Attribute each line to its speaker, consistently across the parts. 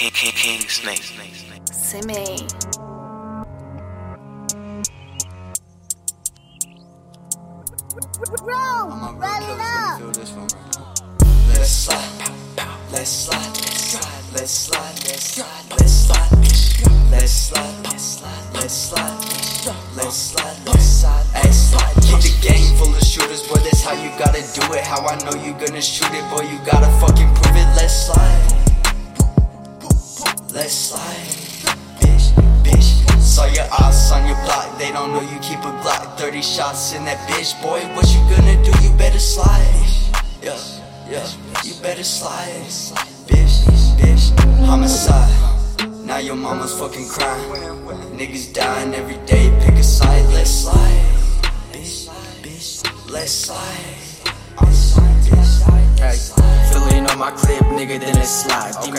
Speaker 1: King, King, King Snake.
Speaker 2: It up.
Speaker 3: Let's slide, let's slide, let's slide, let's slide, let's slide, let's slide, let's slide, let's slide, let's slide, let's slide, let's slide, hey, slide. Keep the game full of shooters, boy. That's how you gotta do it. How I know you gonna shoot it, boy. You gotta fucking prove it. Let's slide, slide, bitch, bitch. Saw your eyes on your block, they don't know you keep a Glock. 30 shots in that bitch, boy. What you gonna do? You better slide, yeah. Yeah, you better slide, bitch, bitch. Homicide. Now your mama's fucking crying. Niggas dying every day. Pick a side, let's slide, bitch, bitch. Let's slide.
Speaker 4: Hey, filling on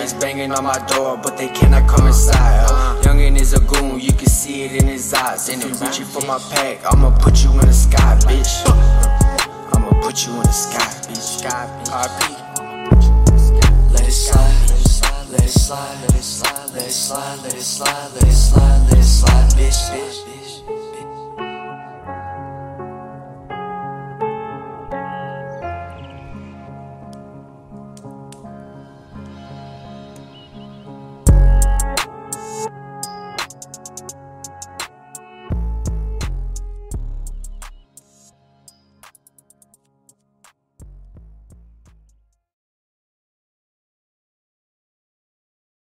Speaker 4: Demons banging on my door, but they cannot come inside. Uh, Youngin' is a goon, you can see it in his eyes. And if reaching for my pack, I'ma put you in the sky, bitch. I'ma put you in the sky, bitch. Bitch.
Speaker 3: Let it slide, let it slide, let it slide, let it slide, let it slide, let it slide, let it slide, bitch.